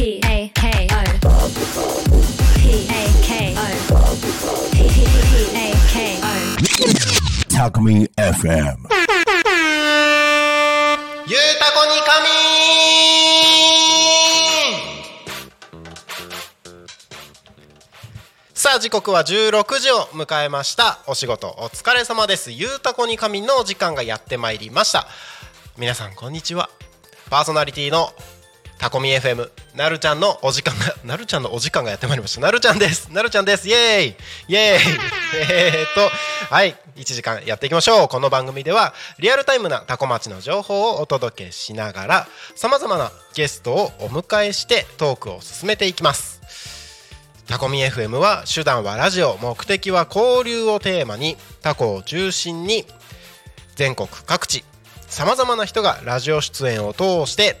P A K O P A K O P A K O Talk Me FM. ゆうたこに仮眠さあ時刻は16時を迎えました。お仕事お疲れ様です。ゆうたこに仮眠のお時間がやってまいりました。皆さんこんにちは。パーソナリティのタコミ FM なるちゃんのお時間が なるちゃんのお時間がやってまいりました。なるちゃんです。なるちゃんです。イエーイ。イエーイ。えーっとはい。1時間やっていきましょう。この番組ではリアルタイムなタコ町の情報をお届けしながらさまざまなゲストをお迎えしてトークを進めていきます。タコミ FM は手段はラジオ目的は交流をテーマにタコを中心に全国各地さまざまな人がラジオ出演を通して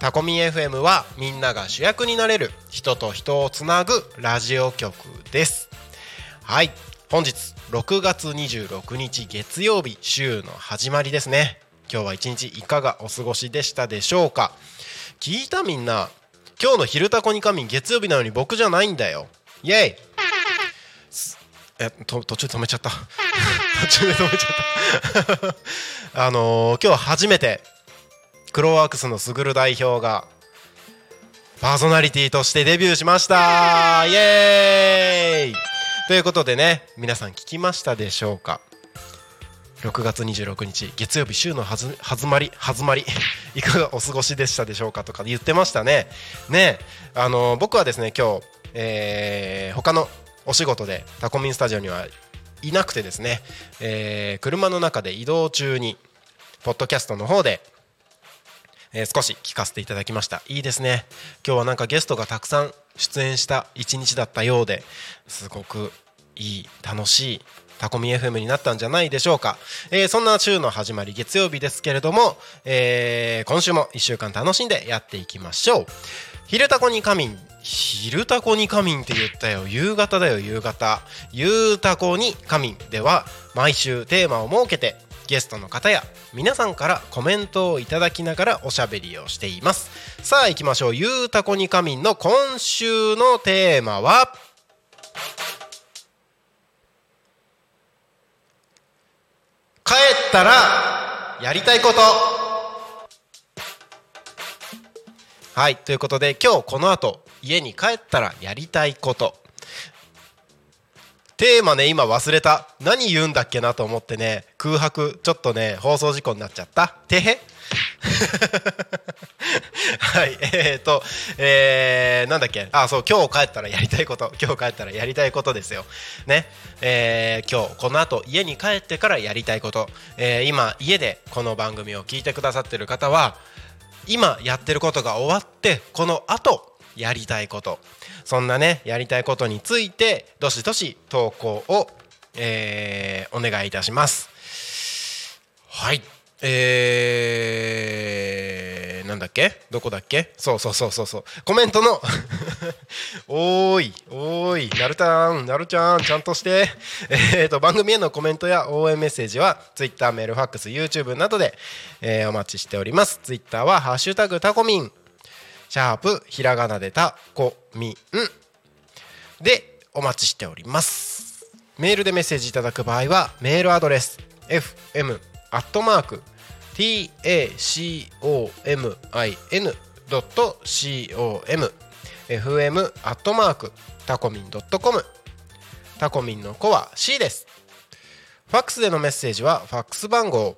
タコミ FM はみんなが主役になれる人と人をつなぐラジオ局です。はい。本日6月26日月曜日週の始まりですね。今日は一日いかがお過ごしでしたでしょうか？聞いたみんな今日の「昼タコに仮眠」月曜日なのに僕じゃないんだよ。イエイ。えと途中止めちゃった。途中で止めちゃった。あのー今日初めてクロワークスのすぐる代表がパーソナリティとしてデビューしました。イエーイ。ということでね皆さん聞きましたでしょうか？6月26日月曜日週のはずはまりはずまり いかがお過ごしでしたでしょうかとか言ってましたね。ねあの僕はですね今日、えー他のお仕事でタコミンスタジオにはいなくてですね、えー車の中で移動中にポッドキャストの方でえー少し聞かせていただきました。いいですね。今日はなんかゲストがたくさん出演した一日だったようですごくいい楽しいタコミ FM になったんじゃないでしょうか、えーそんな週の始まり月曜日ですけれども、えー今週も1週間楽しんでやっていきましょう「昼タコに仮眠」「昼タコに仮眠」って言ったよ。夕方だよ夕方「ゆうたこに仮眠」では毎週テーマを設けてゲストの方や皆さんからコメントをいただきながらおしゃべりをしています。さあ行きましょう。ゆうたこに仮眠の今週のテーマは？帰ったらやりたいこと。はいということで今日この後家に帰ったらやりたいこと。テーマね今忘れた。何言うんだっけなと思ってね空白ちょっとね放送事故になっちゃった。てへ はいえー、とえー、なんだっけ？あそう今日帰ったらやりたいこと。今日帰ったらやりたいことですよ。ねえー、今日この後家に帰ってからやりたいこと、えー、今家でこの番組を聞いてくださってる方は今やってることが終わってこの後やりたいこと。そんなねやりたいことについてどしどし投稿を、えーお願いいたします。はい。えー、なんだっけ？どこだっけ？そうそうそうそうそう。コメントの。おーい。おーい。なるたん。なるちゃん。ちゃんとして。えーと番組へのコメントや応援メッセージは Twitter メールファックス YouTube などで、えーお待ちしております。Twitter は「ハッシュタグタコミン」シャープひらがなでタコミンでお待ちしております。メールでメッセージいただく場合はメールアドレス fm アットマーク tacomin.com fm アットマークタコミン .com タコミンの子は C です。ファックスでのメッセージはファックス番号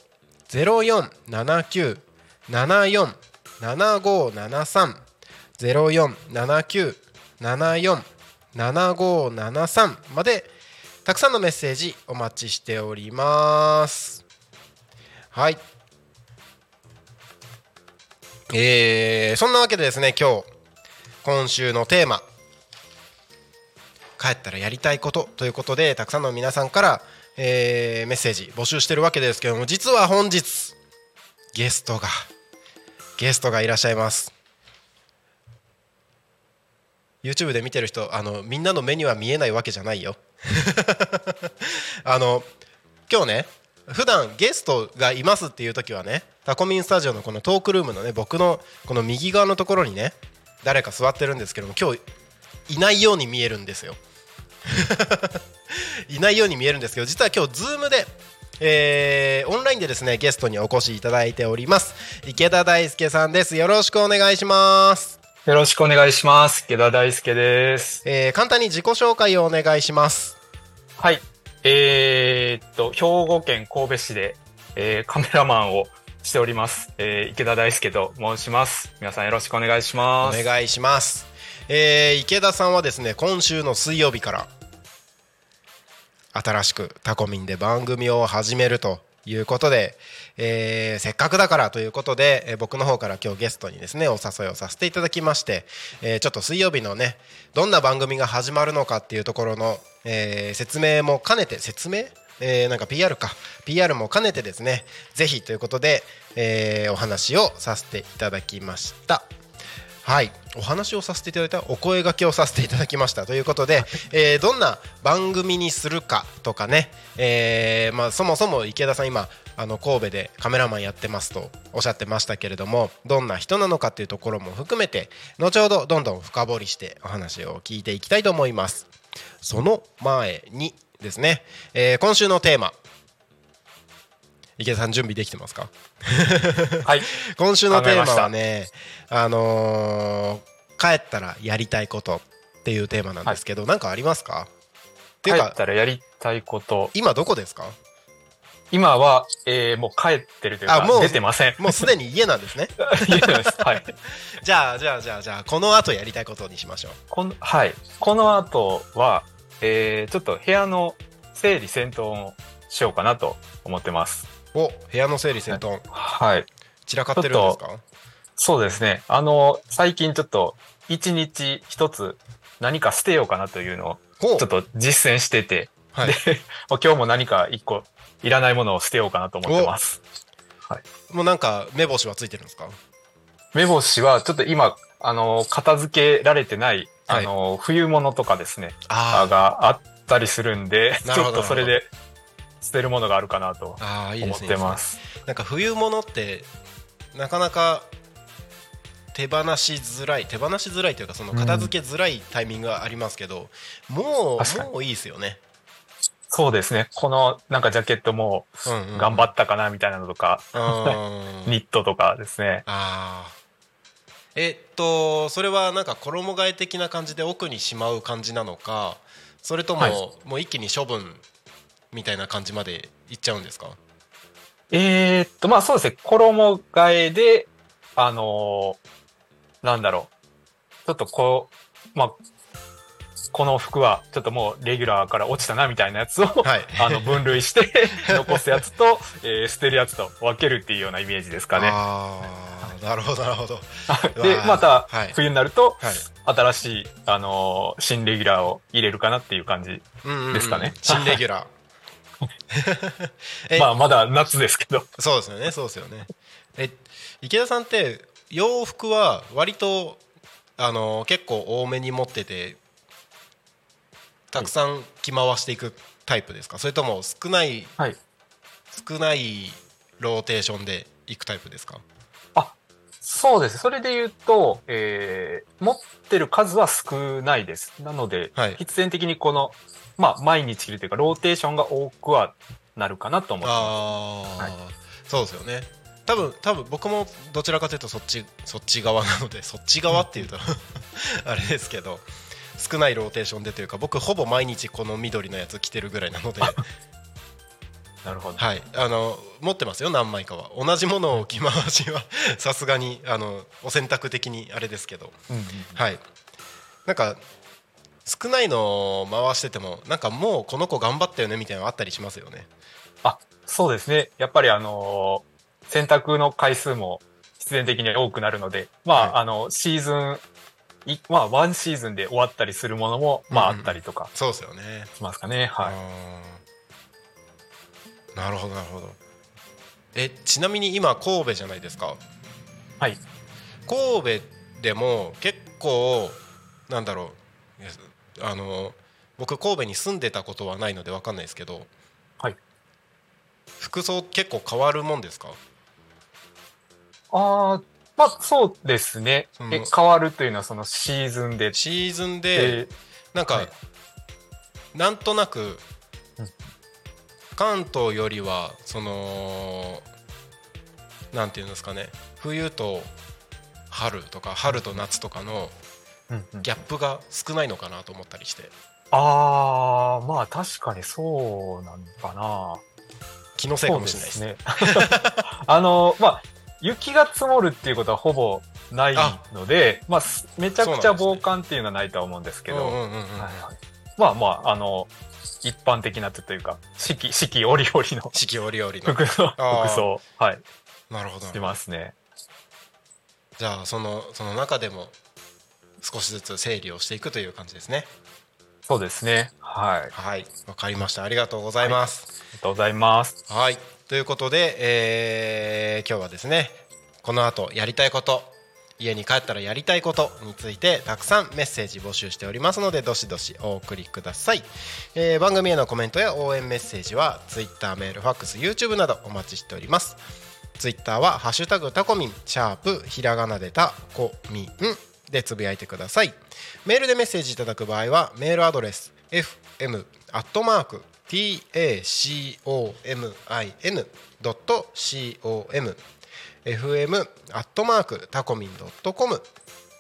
0479747573 0479747573までたくさんのメッセージお待ちしております。はい。えー、そんなわけでですね今日今週のテーマ帰ったらやりたいことということでたくさんの皆さんから、えーメッセージ募集してるわけですけども実は本日ゲストがゲストがいらっしゃいます。YouTube で見てる人あのみんなの目には見えないわけじゃないよ。あの今日ね普段ゲストがいますっていう時はねタコミンスタジオのこのトークルームのね僕のこの右側のところにね誰か座ってるんですけども今日いないように見えるんですよ。いないように見えるんですけど実は今日 Zoom で、えーオンラインでですねゲストにお越しいただいております。池田大輔さんです。よろしくお願いします、よろしくお願いします。池田大輔です。えー簡単に自己紹介をお願いしますはい。えーっと、兵庫県神戸市で、えーカメラマンをしております。えー池田大輔と申します。皆さんよろしくお願いしおます。願いします、えー池田さんはですね今週の水曜日から新しくタコミンで番組を始めるということで、えーせっかくだからということで、えー僕の方から今日ゲストにですねお誘いをさせていただきまして、えーちょっと水曜日のねどんな番組が始まるのかっていうところの、えー説明も兼ねて説明？えーなんか PR か。PR も兼ねてですねぜひということで、えーお話をさせていただきました。はい。お話をさせていただいたお声掛けをさせていただきました。ということで、えーどんな番組にするかとかね、えーまあ、そもそも池田さん今あの神戸でカメラマンやってますとおっしゃってましたけれどもどんな人なのかっていうところも含めて後ほどどんどん深掘りしてお話を聞いていきたいと思います。その前にですね、えー今週のテーマ。池田さん準備できてますか？はい。今週のテーマはねあのー帰ったらやりたいことっていうテーマなんですけど、なんかありますか？っていうか帰ったらやりたいこと。今どこですか？今は、えーもう帰ってるというか、あもう出てません。もうすでに家なんですね 家です。はい。じゃあじゃあじゃあじゃあこの後やりたいことにしましょうこの、はい。この後は、えーちょっと部屋の整理整頓をしようかなと思ってます。お部屋の整理整頓。はい。散らかってるんですか？そうですね。あの、最近ちょっと、一日一つ何か捨てようかなというのを、ちょっと実践してて、はい。もう 今日も何か一個、いらないものを捨てようかなと思ってます。もうなんか目星はついてるんですか？目星は、ちょっと今、あの、片付けられてない、はい。あの、冬物とかですね、あー。があったりするんで、ちょっとそれで捨てるものがあるかなと思っあーいいですねてます。なんか冬物ってなかなか手放しづらい手放しづらいというかその片付けづらいタイミングがありますけど、も確かに。うもういいですよね、そうですね。この、なんかジャケットもうんうん、頑張ったかなみたいなのとか、うん。ニットとかですね。えっとそれはなんか衣替え的な感じで奥にしまう感じなのかそれとも、はい。もう一気に処分みたいな感じまでいっちゃうんですか？えーっと、まあそうですね。衣替えで、あのーなんだろう。ちょっとこう、まあ、この服はちょっともうレギュラーから落ちたなみたいなやつを、はい あの分類して 残すやつと、えー捨てるやつと分けるっていうようなイメージですかね。なるほどなるほどでまたはい冬になると、はい新しい、あのー新レギュラーを入れるかなっていう感じ。うんうんうんですかね新レギュラーえ まあまだ夏ですけど。そうですよねそうですよねえ池田さんって洋服は割とあの結構多めに持っててたくさん着回していくタイプですか？それとも少ないはい。少ないローテーションでいくタイプですか？そうです。それで言うと、えー持ってる数は少ないです。なので、はい必然的にこの、まあ、毎日着るというか、ローテーションが多くはなるかなと思ってまああ、はいそうですよね多分多分僕もどちらかというとそっちそっち側なのでそっち側っていうと あれですけど少ないローテーションでというか僕ほぼ毎日この緑のやつ着てるぐらいなのです。なるほど。はい。あの持ってますよ何枚かは。同じものを着回しは さすがにあのお選択的にあれですけど。うんうんはい。なんか少ないのを回しててもなんかもうこの子頑張ったよねみたいなのあったりしますよね。あ、そうですね。やっぱりあのー洗濯の回数も必然的に多くなるので、まあ、はい。あの、シーズンいまあ、ワンシーズンで終わったりするものも、まあ、うんうん。あったりとか。そうですよね。しますかね。はい。いなるほどなるほど。えちなみに今神戸じゃないですか？はい。神戸でも結構なんだろう。あの僕神戸に住んでたことはないので分かんないですけど。はい。服装結構変わるもんですか？ああ、まあ、そうですね。え、変わるというのは、そのシーズンで。シーズンででなんか、はい。なんとなくうん関東よりはそのなんていうんですかね冬と春とか春と夏とかのうんうんギャップが少ないのかなと思ったりして。ああ、まあ、確かにそうなんかな。気のせいかもしれないですね。あの、まあ、雪が積もるっていうことはほぼないので、まあ、すめちゃくちゃ防寒っていうのはないとは思うんですけど、うんうんうんうん。はいはい。まあまあ、あの、一般的なというか、四季、四季折々の。四季折々の。服装、服装、はい、なるほど。してますね。じゃあそのその中でも少しずつ整理をしていくという感じですね。そうですね。はい。ありはい。わかりました。ありがとうございます、がとうございます。はい、ということで、えー今日はですねこの後やりたいこと家に帰ったらやりたいことについてたくさんメッセージ募集しておりますのでどしどしお送りください、えー番組へのコメントや応援メッセージは Twitter メールファックス YouTube などお待ちしております。Twitter は「ハッシュタグタコミン」シャープひらがなでタコミンでつぶやいてください。メールでメッセージいただく場合はメールアドレス fm アットマーク tacomin.com fm アットマークタコミン .com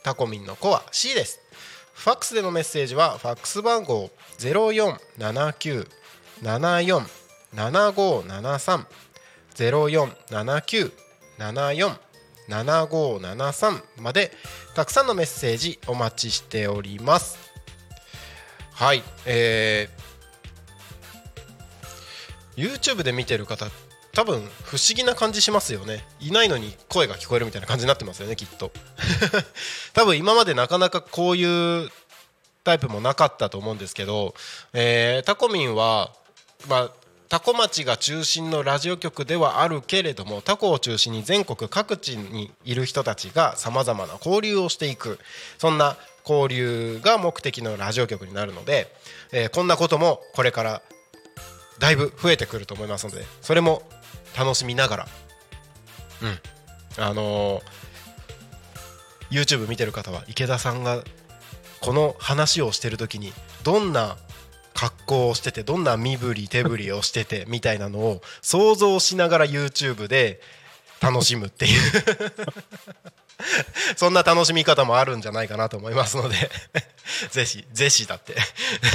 タコミンの子は C です。ファックスでのメッセージはファックス番号0479747573 0479747573までたくさんのメッセージお待ちしております。はいえー、YouTube で見てる方多分不思議な感じしますよね。いないのに声が聞こえるみたいな感じになってますよねきっと。多分今までなかなかこういうタイプもなかったと思うんですけど、えータコミンは、まあ、タコ町が中心のラジオ局ではあるけれどもタコを中心に全国各地にいる人たちがさまざまな交流をしていくそんな交流が目的のラジオ局になるので、えーこんなこともこれからだいぶ増えてくると思いますのでそれも楽しみながら。うん。あのー YouTube 見てる方は池田さんがこの話をしてる時にどんな格好をしててどんな身振り手振りをしててみたいなのを想像しながら YouTube で楽しむっていう。そんな楽しみ方もあるんじゃないかなと思いますので。ぜひぜひだって。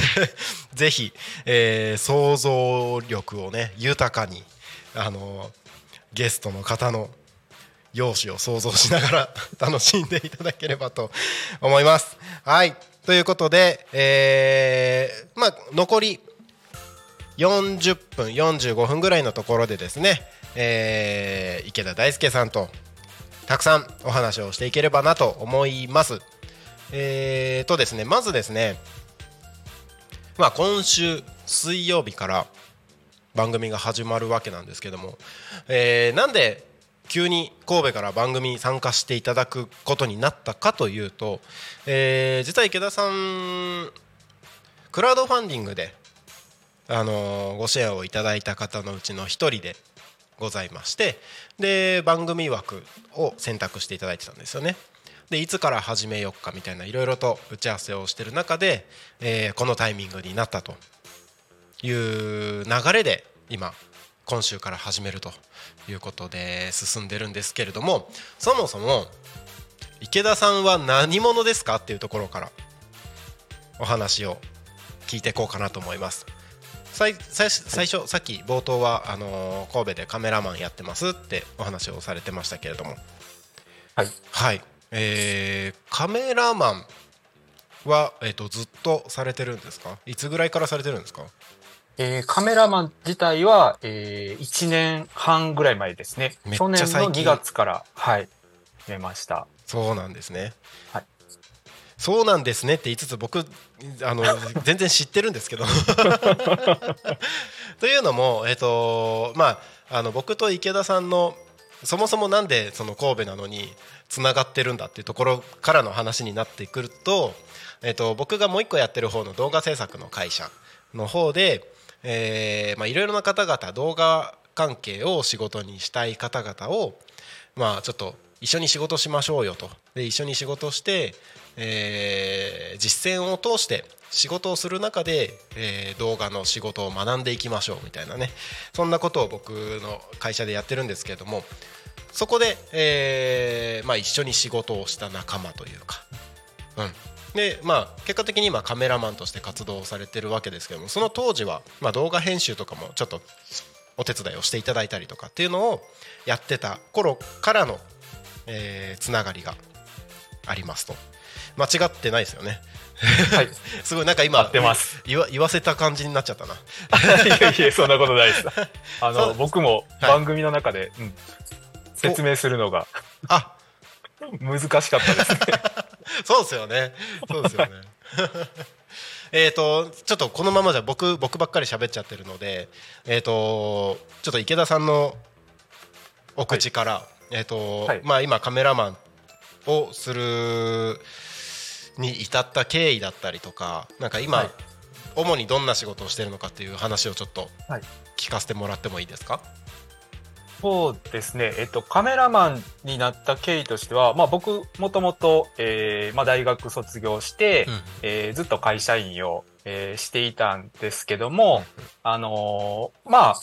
ぜひ、えー想像力をね豊かにあのゲストの方の容姿を想像しながら 楽しんでいただければと思います。はいということで、えーまあ、残り40分45分ぐらいのところでですね、えー池田大輔さんとたくさんお話をしていければなと思います。えーとですねまずですね、まあ、今週水曜日から番組が始まるわけなんですけども、えーなんで急に神戸から番組に参加していただくことになったかというと、えー実は池田さんクラウドファンディングで、あのーご支援をいただいた方のうちの一人でございましてで番組枠を選択していただいてたんですよね。でいつから始めようかみたいないろいろと打ち合わせをしてる中で、えーこのタイミングになったという流れで今今週から始めるということで進んでるんですけれどもそもそも池田さんは何者ですかっていうところからお話を聞いていこうかなと思います。最初さっき冒頭はあのー神戸でカメラマンやってますってお話をされてましたけれどもはい。はい、えーカメラマンは、えー、とずっとされてるんですか？いつぐらいからされてるんですか？えーカメラマン自体は、えー、1年半ぐらい前ですね。去年の最近2月から、はい、ました。そうなんですね。はいそうなんですねって言いつつ僕あの 全然知ってるんですけど というのも、えっとまあ、あの僕と池田さんのそもそもなんでその神戸なのにつながってるんだっていうところからの話になってくると、えっと、僕がもう一個やってる方の動画制作の会社の方で、えーまあ、いろいろな方々動画関係を仕事にしたい方々を、まあ、ちょっと一緒に仕事しましょうよと。で一緒に仕事して、えー、実践を通して仕事をする中で、えー、動画の仕事を学んでいきましょうみたいなね。そんなことを僕の会社でやってるんですけれどもそこで、えーまあ、一緒に仕事をした仲間というか、うん。でまあ、結果的に今カメラマンとして活動されてるわけですけどもその当時は、まあ、動画編集とかもちょっとお手伝いをしていただいたりとかっていうのをやってた頃からの、えー、つながりがありますと。間違ってないですよね。はい。すごいなんか今合ってます。言わ言わせた感じになっちゃったな。いやいやそんなことないです。あの僕も番組の中で、うん説明するのがあ。難しかったですね そうですよね。そうですよね。えっとちょっとこのままじゃ僕僕ばっかり喋っちゃってるのでえっ、とちょっと池田さんのお口から、えっ、と、はい。まあ今カメラマンをするに至った経緯だったりとかなんか今、はい。主にどんな仕事をしてるのかっていう話をちょっとはい。聞かせてもらってもいいですか、そうですね、えっと、カメラマンになった経緯としては、まあ、僕もともと、えーまあ、大学卒業して、うんえーずっと会社員を、えーしていたんですけども、うんあのーまあ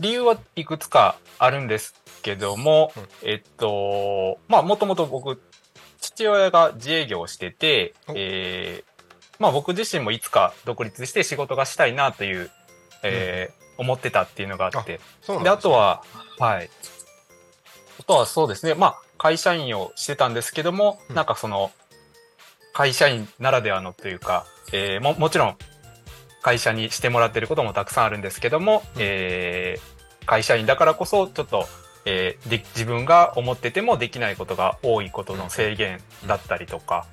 理由はいくつかあるんですけども、うん。えっとまあもともと僕父親が自営業をしてて、お。えーまあ僕自身もいつか独立して仕事がしたいなという、えー思ってたっていうのがあって、で、そうなんであとは、はい。あとはそうですね、まあ、会社員をしてたんですけども、うん。なんかその、会社員ならではのというか、えーも、もちろん、会社にしてもらってることもたくさんあるんですけども、うん。えー会社員だからこそ、ちょっと、えーで、自分が思っててもできないことが多いことの制限だったりとか、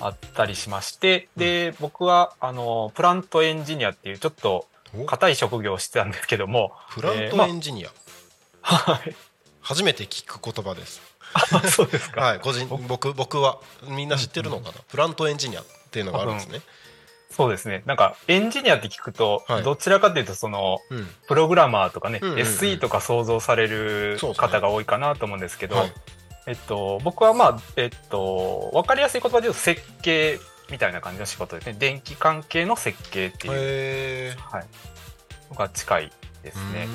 あったりしまして、で、僕は、あの、プラントエンジニアっていうちょっとお硬い職業をしてたんですけども、プラントえーまあエンジニア、はい。初めて聞く言葉です。あそうですか。はい、個人僕僕はみんな知ってるのかな、プラントエンジニアっていうのがあるんですね。そうですね。なんか、エンジニアって聞くと、はい。どちらかというと、その、うん。プログラマーとかね、うんうんうん。SE とか想像される方が多いかなと思うんですけど、はい。えっと、僕はまあ、えっと、わかりやすい言葉で言うと設計みたいな感じの仕事ですね。電気関係の設計っていう、へはい。のが近いですーね。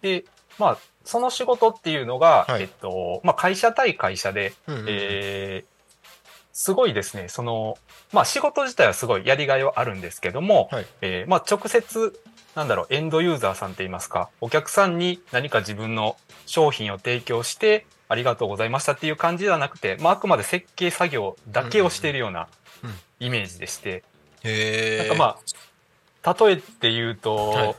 で、まあ、その仕事っていうのが、はいえっと、まあ、会社対会社で、うんうんえーすごいですね、その、まあ仕事自体はすごいやりがいはあるんですけども、はいえーまあ直接、なんだろう、エンドユーザーさんって言いますか、お客さんに何か自分の商品を提供して、ありがとうございましたっていう感じではなくて、まああくまで設計作業だけをしているようなうん。うん。イメージでして、へえなんかまあ、例えて言うと、はい。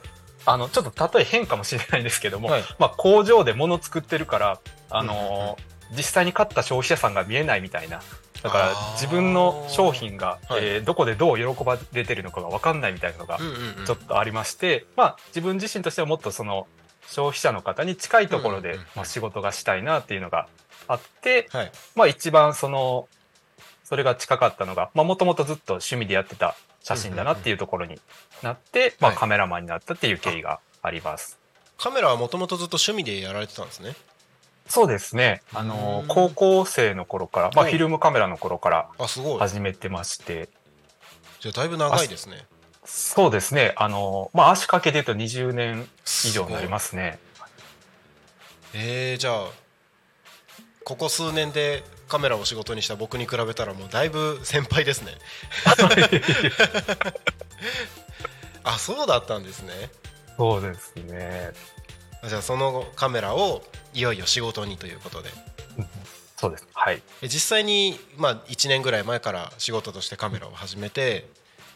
あの、ちょっと例え変かもしれないんですけども、はい。まあ工場で物作ってるから、あのー実際に買った消費者さんが見えないみたいな。だから自分の商品が、はい。えーどこでどう喜ばれてるのかが分かんないみたいなのがうんうんうん。ちょっとありまして、まあ自分自身としてはもっとその消費者の方に近いところで、仕事がしたいなっていうのがあって、はい。まあ一番その、それが近かったのが、まあもともとずっと趣味でやってた写真だなっていうところになって、まあはいカメラマンになったっていう経緯があります。カメラはもともとずっと趣味でやられてたんですね。そうですね。あうのん、高校生の頃から、まあおフィルムカメラの頃から始めてまして、じゃあだいぶ長いですねそうですね。あの、まあ足掛けで言うと20年以上になりますね。えー、じゃあここ数年でカメラを仕事にした僕に比べたらもうだいぶ先輩ですね あそうだったんですねそうですね。じゃあそのカメラをいよいよ仕事にということでそうです。はい。え実際に、まあ、1年ぐらい前から仕事としてカメラを始めて、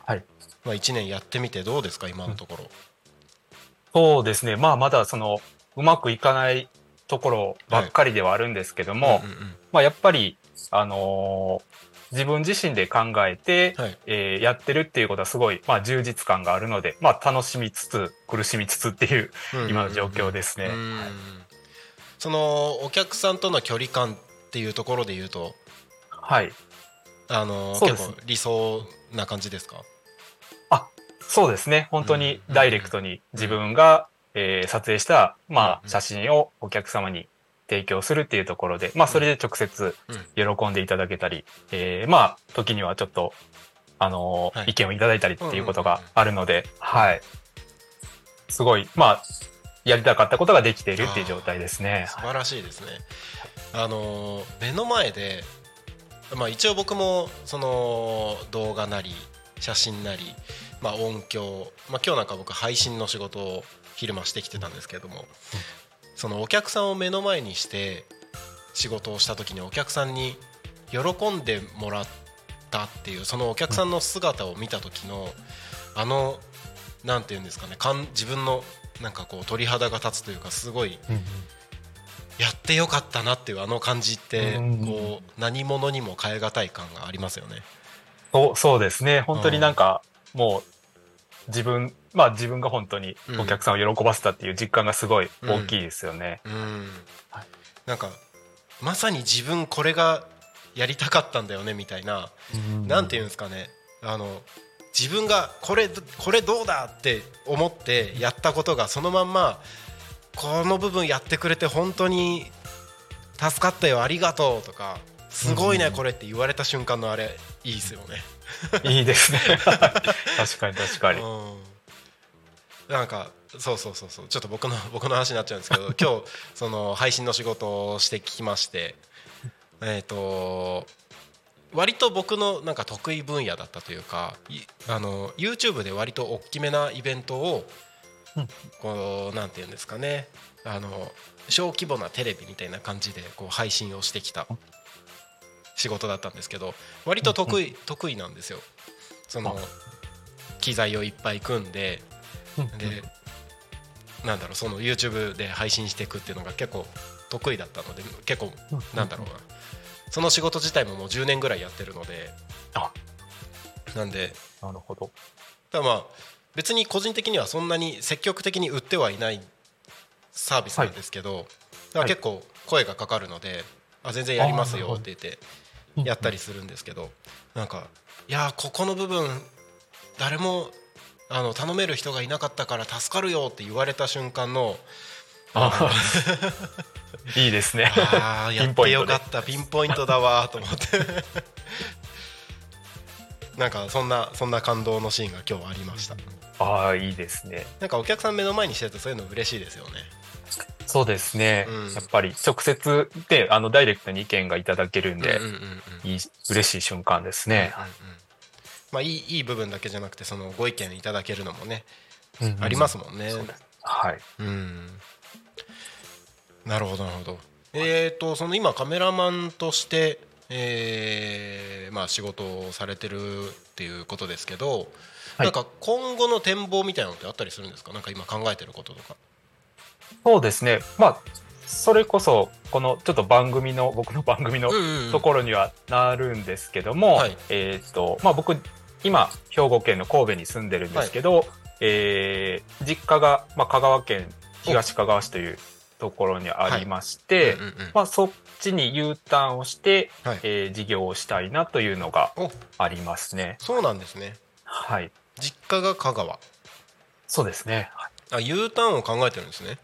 はい。まあ、1年やってみてどうですか今のところ、そうですね。まあまだその、うまくいかないところばっかりではあるんですけども、うんうんうんまあ、やっぱり、あのー自分自身で考えて、はい。えーやってるっていうことはすごい、まあ、充実感があるので、まあ、楽しみつつ苦しみつつっていう今の状況ですね。うんそのお客さんとの距離感っていうところで言うとはい。あの結構理想な感じですか？そうですね。本当にうんダイレクトに自分が、えー撮影した、まあ、うん写真をお客様に提供するっていうところで、まあ、それで直接喜んでいただけたり、えーまあ、時にはちょっと、あのーはい意見をいただいたりっていうことがあるので、はい。すごい、まあ、やりたかったことができているっていう状態ですね。素晴らしいですね。あの目の前で、まあ、一応僕もその動画なり写真なり、まあ、音響、まあ、今日なんか僕配信の仕事を昼間してきてたんですけれども、そのお客さんを目の前にして仕事をした時にお客さんに喜んでもらったっていうそのお客さんの姿を見た時のあのなんて言うんですかねかん自分のなんかこう鳥肌が立つというかすごいやってよかったなっていうあの感じってうんこう何者にも代え難い感がありますよね。そうそうですね。本当になんか、もう、自分、まあ自分が本当にお客さんを喜ばせたっていう実感がすごい大きいですよね。うん。はい。なんかまさに自分これがやりたかったんだよねみたいな、なんていうんですかね。あの自分がこれこれどうだって思ってやったことがそのまんまこの部分やってくれて本当に助かったよありがとうとかすごいねこれって言われた瞬間のあれ。いいですよね。いいですね。確かに確かに。うん。なんかそうそうそうそう。ちょっと僕の 僕の話になっちゃうんですけど 今日その配信の仕事をしてきましてえっ、と割と僕のなんか得意分野だったというかいあの YouTube で割と大きめなイベントをうん。こうなんていうんですかね。あの小規模なテレビみたいな感じでこう配信をしてきた仕事だったんですけど割と得意得意なんですよ。その機材をいっぱい組んででなんだろうその YouTube で配信していくっていうのが結構得意だったので結構なんだろうな。その仕事自体ももう10年ぐらいやってるのであ。なんでなるほど。ただまあ別に個人的にはそんなに積極的に売ってはいないサービスなんですけど、だから結構声がかかるのであ全然やりますよって言ってやったりするんですけどなんかいやーここの部分誰もあの頼める人がいなかったから助かるよって言われた瞬間のあ いいですね。あーやってよかったピンポイントだわーと思って なんかそんなそんな感動のシーンが今日ありましたああ、いいですね。なんかお客さん目の前にしてるとそういうの嬉しいですよねそうですね。うん。やっぱり直接で、あの、ダイレクトに意見がいただけるんで、うんうんうんうん。いい、嬉しい瞬間ですね。うんうん。まあいいいい部分だけじゃなくてそのご意見いただけるのもね、うんありますもんね。はい。うん。なるほどなるほど。えー、とその今カメラマンとして、えーまあ、仕事をされてるっていうことですけど、はい。なんか今後の展望みたいなのってあったりするんですか？なんか今考えてることとかそうですね。まあ、それこそ、このちょっと番組の、僕の番組のところにはなるんですけども、はい。えっ、と、まあ僕、今、兵庫県の神戸に住んでるんですけど、えー実家が、まあ、香川県東香川市というところにありまして、まあそっちに U ターンをして、はい。えー事業をしたいなというのがお。ありますね。そうなんですね。はい。実家が香川。そうですね。はい。あ U ターンを考えてるんですね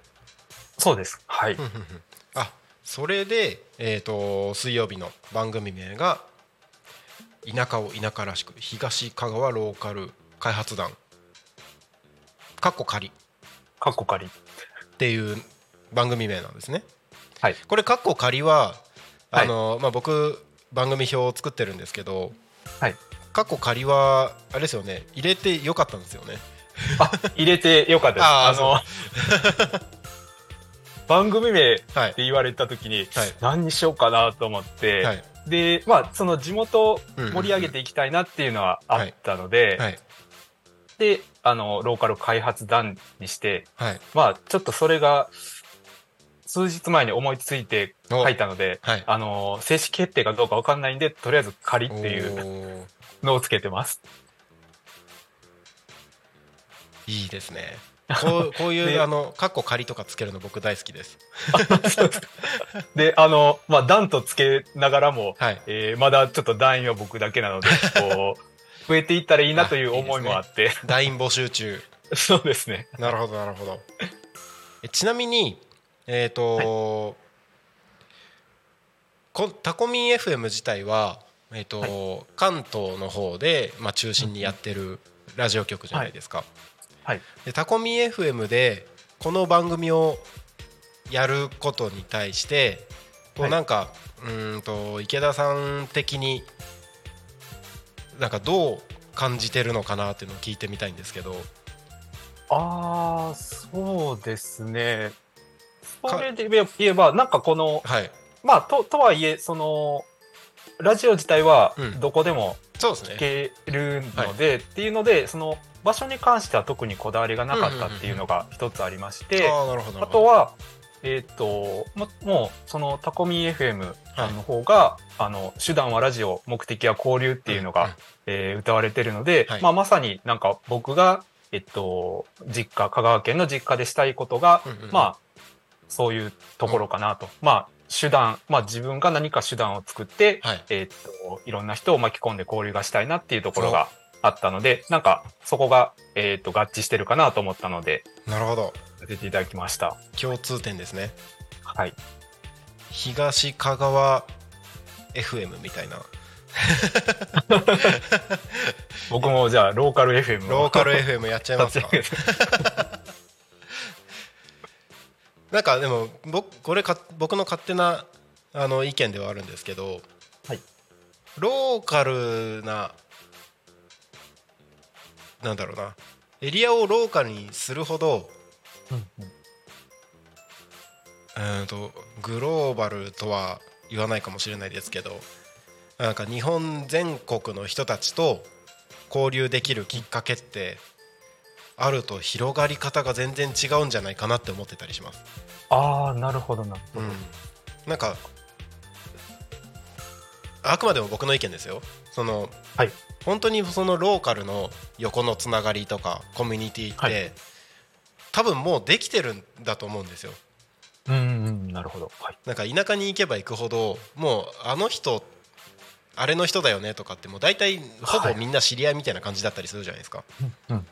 そうです。はい。あそれで、えー、と水曜日の番組名が「田舎を田舎らしく東香川ローカル開発団」かっこ仮っかっこ仮。ていう番組名なんですね。はい。これかっこ仮はあの、まあ、僕番組表を作ってるんですけどはい。かっこ仮はあれですよね入れてよかったんですよね。あ、入れてよかったです。あーあの、番組名ってはい言われた時に、はい。何にしようかなと思って、はい。で、まあ、その地元を盛り上げていきたいなっていうのはあったので、はい。で、あの、ローカル開発団にして、はい。まあ、ちょっとそれが、数日前に思いついて書いたので、はい。あの、正式決定かどうかわかんないんで、とりあえず仮っていうのをつけてます。いいですねこう こういう、であのカッコ仮とかつけるの僕大好きです。で、あの、まあ、段とつけながらも、はい。えーまだちょっと団員は僕だけなので、こう、増えていったらいいなという思いもあって、団員募集中。そうですね。なるほどなるほど。えちなみにえっ、と、こタコミン FM 自体は、えーと関東の方で、まあ、中心にやってるラジオ局じゃないですか、はい。でタコミン FM でこの番組をやることに対してこうはい。なんか、うーんと池田さん的になんかどう感じてるのかなっていうのを聞いてみたいんですけど。ああ、そうですね。それで言えば、なんかこの、はい。まあ、と、とはいえ、その、ラジオ自体はうん。どこでも聞けるので、っていうので、その場所に関しては特にこだわりがなかったっていうのが一つありまして、あとは、えっ、と、ももう、そのタコミ FM さんの方が、あの、手段はラジオ、目的は交流っていうのが、うんうん。えー歌われてるので、はい。まあ、まさになんか僕が、えっと、実家、香川県の実家でしたいことが、うんうんうん。まあ、そういうところかなと。まあ、手段、まあ自分が何か手段を作って、はい。えっと、いろんな人を巻き込んで交流がしたいなっていうところがあったので、なんかそこが、えっと、合致してるかなと思ったので、なるほど。させていただきました。共通点ですね。はい。東香川 FM みたいな。僕もじゃあ、ローカル FM を。ローカル FM やっちゃいますか。なんかでも僕これか僕の勝手なあの意見ではあるんですけど、はい。ローカルななんだろうな。エリアをローカルにするほどうん。うんとグローバルとは言わないかもしれないですけどなんか日本全国の人たちと交流できるきっかけってあると広がり方が全然違うんじゃないかなって思ってたりします。ああ、なるほどな。うん、なんかあくまでも僕の意見ですよ。その、はい本当にそのローカルの横のつながりとかコミュニティって、はい多分もうできてるんだと思うんですようんうん、なるほど。はい。なんか田舎に行けば行くほどもうあの人あれの人だよねとかってもう大体ほぼみんな知り合いみたいな感じだったりするじゃないですか、うんうん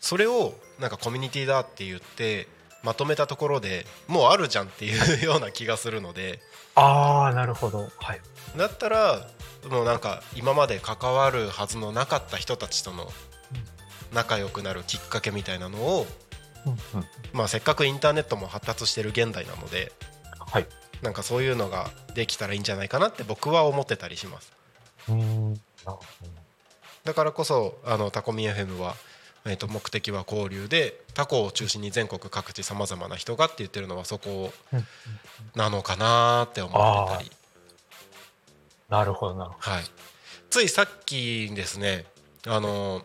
それをなんかコミュニティだって言ってまとめたところでもうあるじゃんっていうような気がするのでああ、なるほど。はい。だったらもうなんか今まで関わるはずのなかった人たちとの仲良くなるきっかけみたいなのを、うんうん。まあ、せっかくインターネットも発達してる現代なのではい。なんかそういうのができたらいいんじゃないかなって僕は思ってたりします。だからこそあのタコミ FM は、えー、と目的は交流でタコを中心に全国各地さまざまな人がって言ってるのはそこうんなのかなって思ってたり、なるほど、なるほはい、ついさっきですねあの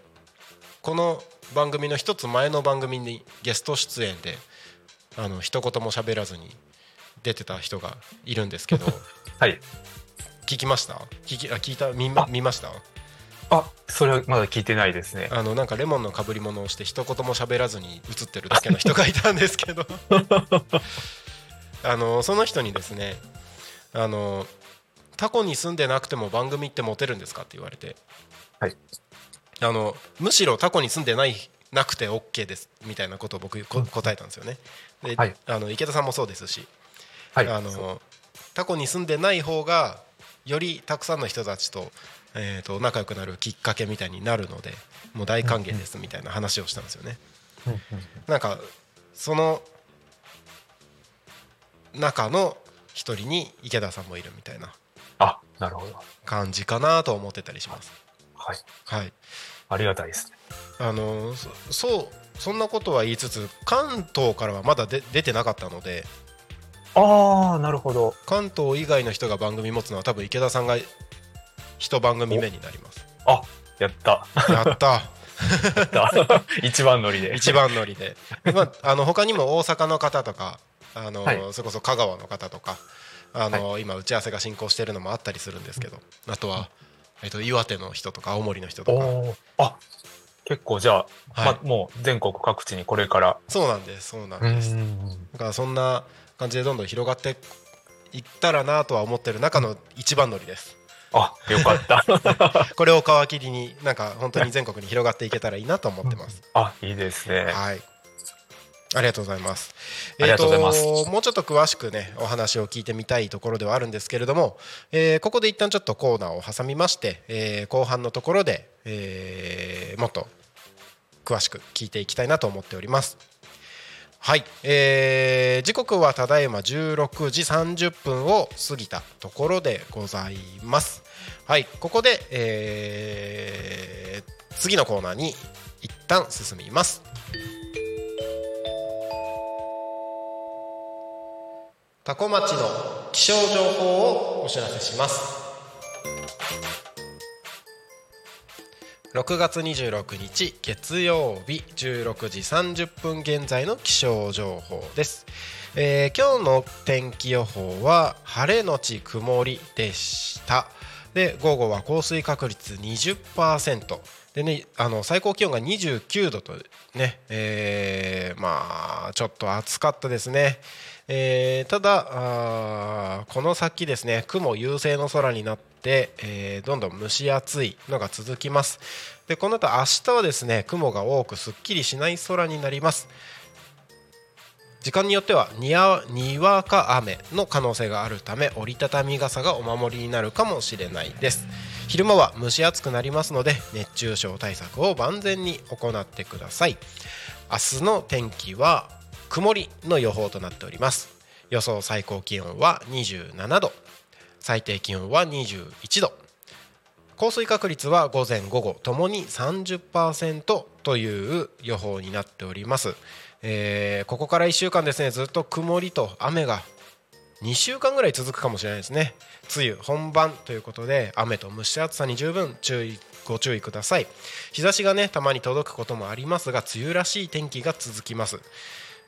この番組の一つ前の番組にゲスト出演であの一言も喋らずに出てた人がいるんですけどど。はい。聞きました？聞きあ聞いた？見まあ見ました？あ、それはまだ聞いてないですね。あのなんかレモンのかぶり物をして一言も喋らずに映ってるだけの人がいたんですけど あのその人にですねあのタコに住んでなくても番組ってモテるんですかって言われて、はい。あのむしろタコに住んでないなくて OK ですみたいなことを僕こ答えたんですよね。で、はい。あの池田さんもそうですし、はい。あのタコに住んでない方がよりたくさんの人たちと,、えー、と仲良くなるきっかけみたいになるのでもう大歓迎ですみたいな話をしたんですよね。なんかその中の一人に池田さんもいるみたいなあ、なるほど。感じかなと思ってたりします。はい。はい、ありがたいですね。あのそそうそんなことは言いつつ関東からはまだで出てなかったのでああ、なるほど。関東以外の人が番組持つのは多分池田さんが一番組目になります。あ、やった。やったやった 一番乗りで。一番乗りで、まあ、あの他にも大阪の方とかあの、はいそれこそ香川の方とかあの、今打ち合わせが進行しているのもあったりするんですけどあとは、えっと岩手の人とか青森の人とか。あ結構じゃあ、はい。ま、もう全国各地にこれから。そうなんですそうなんうです、ん。だからそんな感じでどんどん広がっていったらなとは思ってる中の一番乗りです。あよかった。これを皮切りになんか本当に全国に広がっていけたらいいなと思ってます。あいいですね。はい。ありがとうございます。ありがとうございますえーともうちょっと詳しくねお話を聞いてみたいところではあるんですけれども、えーここで一旦ちょっとコーナーを挟みまして、えー後半のところで、えーもっと詳しく聞いていきたいなと思っております。はい、えー時刻はただいま16時30分を過ぎたところでございます。はい、ここで、えー次のコーナーに一旦進みます。多古町の気象情報をお知らせします。6月26日月曜日16時30分現在の気象情報です、えー今日の天気予報は晴れのち曇りでした。で午後は降水確率20%でねあの最高気温が29度とね、えーまあちょっと暑かったですね。えーただあーこの先ですね雲優勢の空になって、えーどんどん蒸し暑いのが続きます。でこの後明日はですね雲が多くすっきりしない空になります。時間によってはにわにわか雨の可能性があるため折りたたみ傘がお守りになるかもしれないです。昼間は蒸し暑くなりますので熱中症対策を万全に行ってください。明日の天気は曇りの予報となっております。予想最高気温は27度。最低気温は21度。降水確率は午前午後ともに30%という予報になっております、えーここから1週間ですねずっと曇りと雨が2週間ぐらい続くかもしれないですね。梅雨本番ということで雨と蒸し暑さに十分注意ご注意ください。日差しがねたまに届くこともありますが梅雨らしい天気が続きます。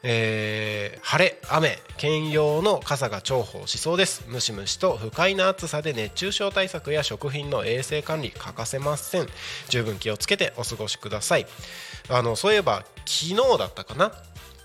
えー晴れ雨兼用の傘が重宝しそうです。ムシムシと不快な暑さで熱中症対策や食品の衛生管理欠かせません。十分気をつけてお過ごしください。あのそういえば昨日だったかな？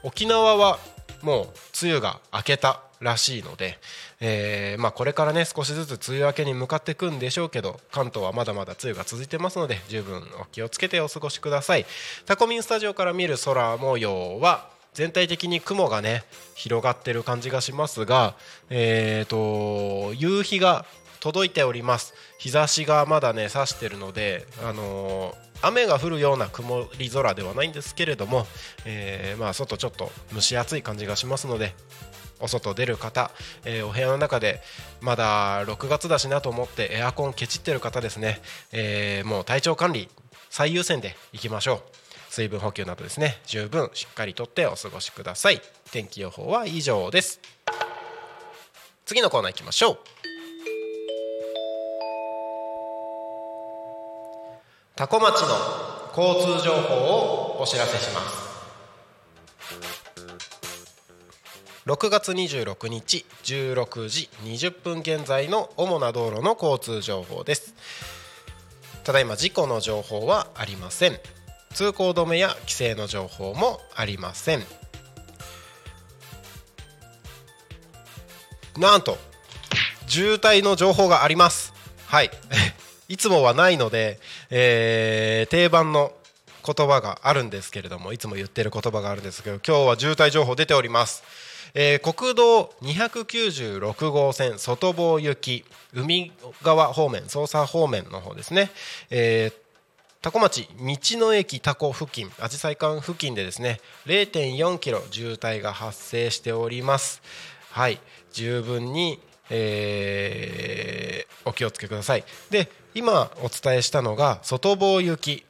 沖縄はもう梅雨が明けたらしいので、えーまあ、これからね少しずつ梅雨明けに向かっていくんでしょうけど関東はまだまだ梅雨が続いてますので十分お気をつけてお過ごしください。タコミンスタジオから見る空模様は全体的に雲がね広がってる感じがしますが、えー、と夕日が届いております。日差しがまだね差してるので、あのー雨が降るような曇り空ではないんですけれども、えーまあ、外ちょっと蒸し暑い感じがしますのでお外出る方、えーお部屋の中でまだ6月だしなと思ってエアコンケチってる方ですね、えもう体調管理最優先でいきましょう。水分補給などですね十分しっかりとってお過ごしください。天気予報は以上です。次のコーナー行きましょう。多古町の交通情報をお知らせします。6月26日16時20分現在の主な道路の交通情報です。ただいま事故の情報はありません。通行止めや規制の情報もありません。なんと渋滞の情報があります。はい。いつもはないので、えー定番の言葉があるんですけれどもいつも言ってる言葉があるんですけど今日は渋滞情報出ております、えー国道296号線外房行き海側方面捜査方面の方ですね、えー多古町道の駅多古付近アジサイ館付近でですね0.4キロ渋滞が発生しております。はい。十分に、えーお気をつけください。で今お伝えしたのが外房行き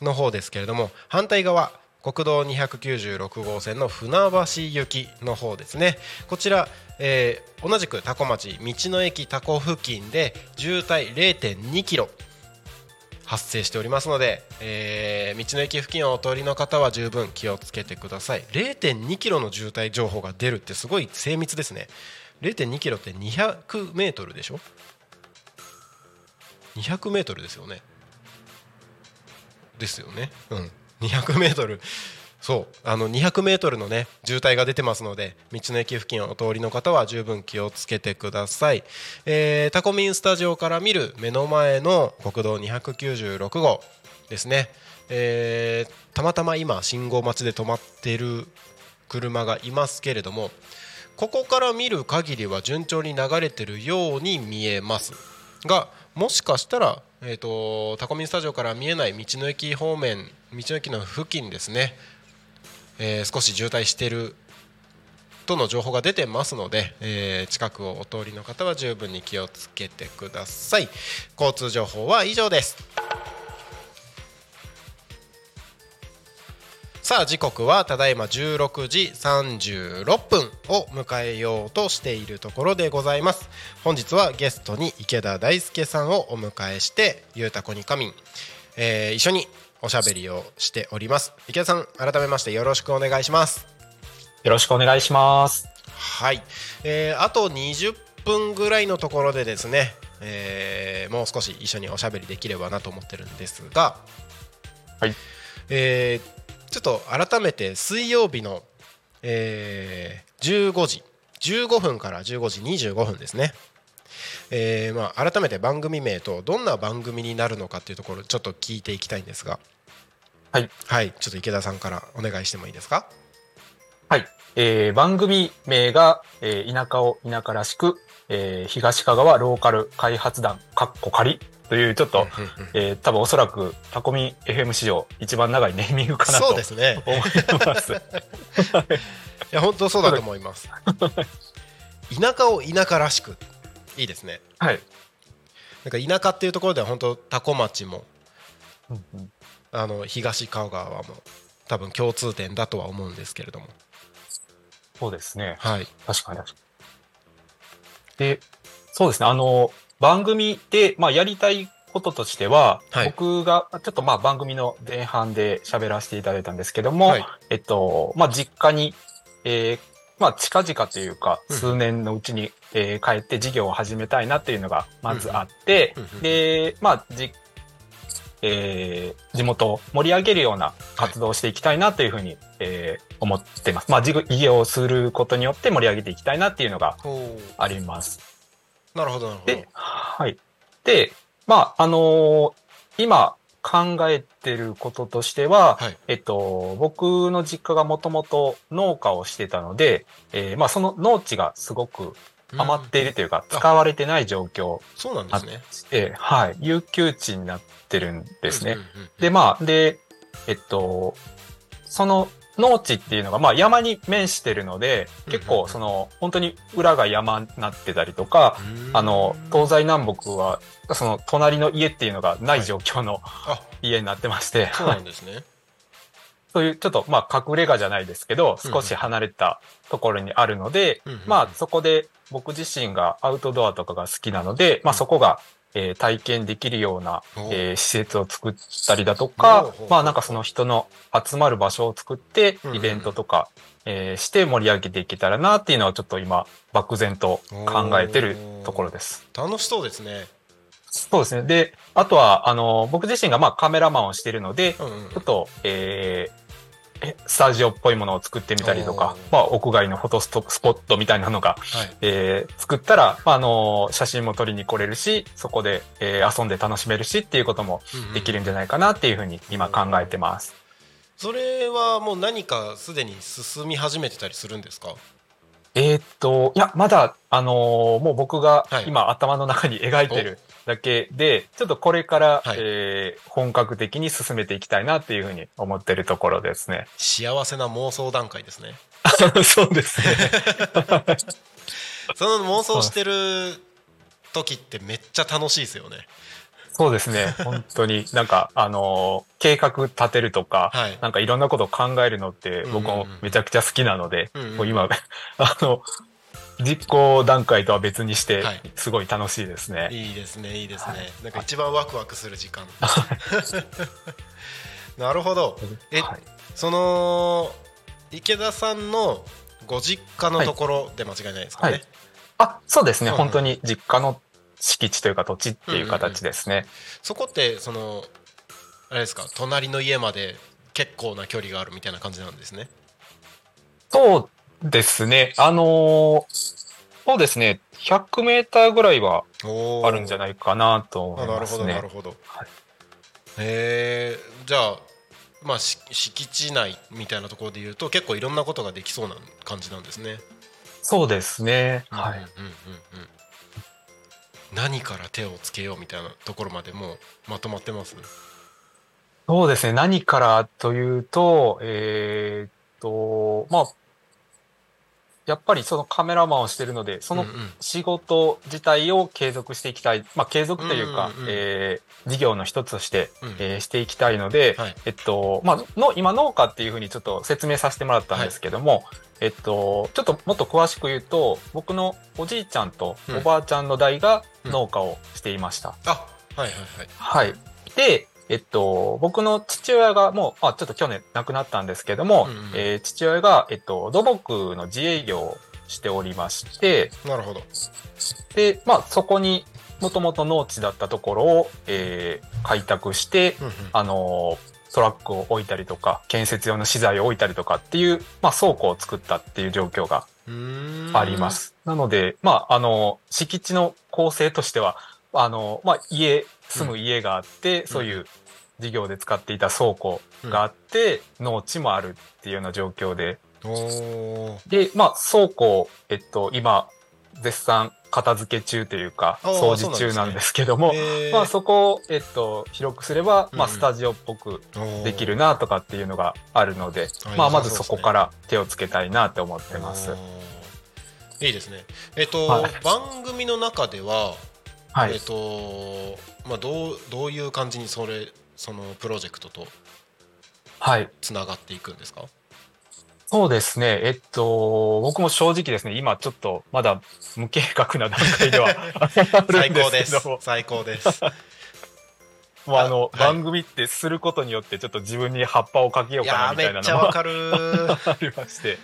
の方ですけれども反対側国道296号線の船橋行きの方ですね。こちら、えー同じく多古町道の駅多古付近で渋滞0.2キロ発生しておりますので、えー道の駅付近をお通りの方は十分気をつけてください。0 2キロの渋滞情報が出るってすごい精密ですね。0 2キロって200メートルでしょ？200メートルですよね。ですよね。うん。200メートル。そう。あの200メートルのね渋滞が出てますので道の駅付近をお通りの方は十分気をつけてください、えータコミンスタジオから見る目の前の国道296号ですね、えーたまたま今信号待ちで止まっている車がいますけれどもここから見る限りは順調に流れてるように見えます。がもしかしたら、えー、とタコミンスタジオから見えない道の駅方面道の駅の付近ですね、えー少し渋滞しているとの情報が出てますので、えー近くをお通りの方は十分に気をつけてください。交通情報は以上です。さあ時刻はただいま16時36分を迎えようとしているところでございます。本日はゲストに池田大輔さんをお迎えしてゆうたこにかみん、えー一緒におしゃべりをしております。池田さん改めましてよろしくお願いします。よろしくお願いします。はい、えーあと20分ぐらいのところでですね、えーもう少し一緒におしゃべりできればなと思ってるんですが、はい。えーちょっと改めて水曜日の、えー15時15分から15時25分ですね、えーまあ、改めて番組名とどんな番組になるのかっていうところちょっと聞いていきたいんですがはい、はい。ちょっと池田さんからお願いしてもいいですか？はい。えー番組名が、えー田舎を田舎らしく、えー東香川ローカル開発団、かっこ仮という、ちょっと、えー多分おそらくタコミ FM 史上一番長いネーミングかなとそう思いですね。ます。いや本当そうだと思います。田舎を田舎らしく。いいですね。はい。なんか田舎っていうところでは本当多古町もうんうんあの東川川も多分共通点だとは思うんですけれども。そうですね。はい。確かに。で、そうですね。あの、番組で、まあ、やりたいこととしては、はい。僕が、ちょっとまあ、番組の前半で喋らせていただいたんですけども、はい。えっと、まあ、実家に、えーまあ、近々というか、うん。数年のうちに、えー帰って事業を始めたいなっていうのが、まずあって、うん。うん。で、まあ、じ、えー地元を盛り上げるような活動をしていきたいなというふうに、えー思ってます。まあ、事業をすることによって盛り上げていきたいなっていうのがあります。なるほどなるほどで、はい。で、まあ、あのー今考えてることとしては、はいえっと、僕の実家がもともと農家をしてたので、えーまあ、その農地がすごく余っているというか、うん使われてない状況そうなんですね。で、はい、有給地になってるんですね。で、まあ、で、えっと、その農地っていうのが、まあ山に面してるので、結構その、本当に裏が山になってたりとか、うん。あの、東西南北は、その隣の家っていうのがない状況のあ家になってまして、そうなんですねそういうちょっと、まあ隠れ家じゃないですけど、少し離れたところにあるので、うんうんまあそこで僕自身がアウトドアとかが好きなので、まあそこが、えー体験できるような、えー施設を作ったりだとかまあなんかその人の集まる場所を作ってイベントとか、えーして盛り上げていけたらなっていうのはちょっと今、漠然と考えてるところです。楽しそうですね。そうですね。で、あとは、あの、僕自身がまあカメラマンをしているので、うんうん。ちょっと、えーえスタジオっぽいものを作ってみたりとかまあ、屋外のフォトストスポットみたいなのが、はい。えー作ったら、まあ、あの写真も撮りに来れるし、そこで、えー遊んで楽しめるしっていうこともできるんじゃないかなっていうふうに今考えてます。それはもう何かすでに進み始めてたりするんですか？えーっと、いや、まだ、あのーもう僕がはい。今頭の中に描いてるだけで、ちょっとこれから、はい。えー本格的に進めていきたいなっていうふうに思ってるところですね。幸せな妄想段階ですね。そうですね。その妄想してる時ってめっちゃ楽しいですよね。そうですね。本当に。なんか、あのー計画立てるとか、はい。なんかいろんなことを考えるのって僕もめちゃくちゃ好きなので、うんうん。もう今、あの、実行段階とは別にしてはい、すごい楽しいですね。いいですねいいですね、なんか一番ワクワクする時間。なるほど。え、はい。その池田さんのご実家のところで間違いないですかね、はい。あ、そうですね。うんうん本当に実家の敷地というか土地っていう形ですね。そこってそのあれですか？隣の家まで結構な距離があるみたいな感じなんですね？そうですね。あのーそうですね。100メーターぐらいはあるんじゃないないかなと思あなるほいますね。どなるほど、はいへえじゃあまあし敷地内みたいなところで言うと結構いろんなことができそうな感じなんですねそうですね。はい。うんうんうんうん何から手をつけようみたいなところまでもうまとまってます？そうですね。何からというと、えーっと、まあ、やっぱりそのカメラマンをしてるので、そのうんうん。仕事自体を継続していきたい。まあ、継続というか、うんうんうん。えー事業の一つとして、うん。えーしていきたいので、はい。えっと、まあ、の、今農家っていうふうにちょっと説明させてもらったんですけども、えっと、ちょっともっと詳しく言うと、僕のおじいちゃんとおばあちゃんの代が農家をしていました。あはいはいはい。はい。で、えっと、僕の父親がもう、あ、ちょっと去年亡くなったんですけども、うんうんえー父親が、えっと、土木の自営業をしておりまして、なるほど。で、まあ、そこにもともと農地だったところを、えー開拓して、うんうん。あのートラックを置いたりとか、建設用の資材を置いたりとかっていう、まあ、倉庫を作ったっていう状況があります。なので、まあ、あの、敷地の構成としては、あの、まあ、家、住む家があって、そういう事業で使っていた倉庫があって、農地もあるっていうような状況で、で、まあ、倉庫を、えっと、今、絶賛片付け中というか、掃除中なんですけども、まあ、そこを、えっと、広くすれば、まあ、うん。うんスタジオっぽくできるなとかっていうのがあるので、あまあ、まずそこから手をつけたいなって思ってます。いいですね。えっ、と、はい。番組の中では、はい。えっ、。とまあどうどういう感じにそれそのプロジェクトとはい。つながっていくんですか？そうですね。えっと、僕も正直ですね、今ちょっとまだ無計画な段階では あ最高です最高です もうあの、はい番組ってすることによってちょっと自分に葉っぱをかけよかないうやーめみたいなのがっちゃわかる ありまして。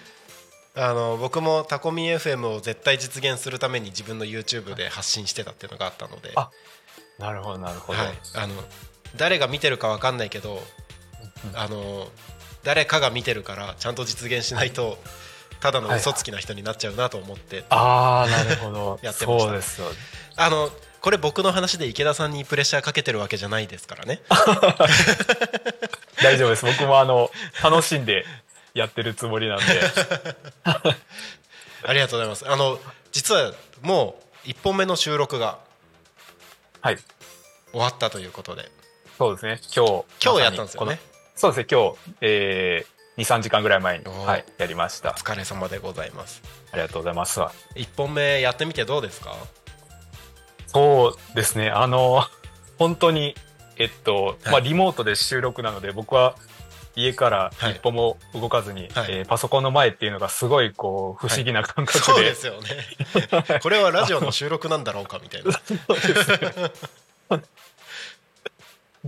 あの僕もタコミン FM を絶対実現するために自分の YouTube で発信してたっていうのがあったので、あなるほど、なるほど。はい、あの誰が見てるかわかんないけどうんあの誰かが見てるからちゃんと実現しないとただの嘘つきな人になっちゃうなと思って、ああ、なるほど。やってましたそうですよ。あのこれ僕の話で池田さんにプレッシャーかけてるわけじゃないですからね 大丈夫です。僕もあの、楽しんでやってるつもりなんで。ありがとうございますあの実はもう1本目の収録がはい。終わったということでそうですね。今日。今日やったんですよねそうですね。今日、えー、2、3時間ぐらい前に、はい、やりましたお。疲れ様でございますありがとうございます。1本目やってみてどうですか？そうですね。あの、本当に、えっと、はいまあ、リモートで収録なので、僕は家からはい一歩も動かずに、はいえーパソコンの前っていうのがすごい、こう、不思議な感覚で、そうですよね これはラジオの収録なんだろうかみたいな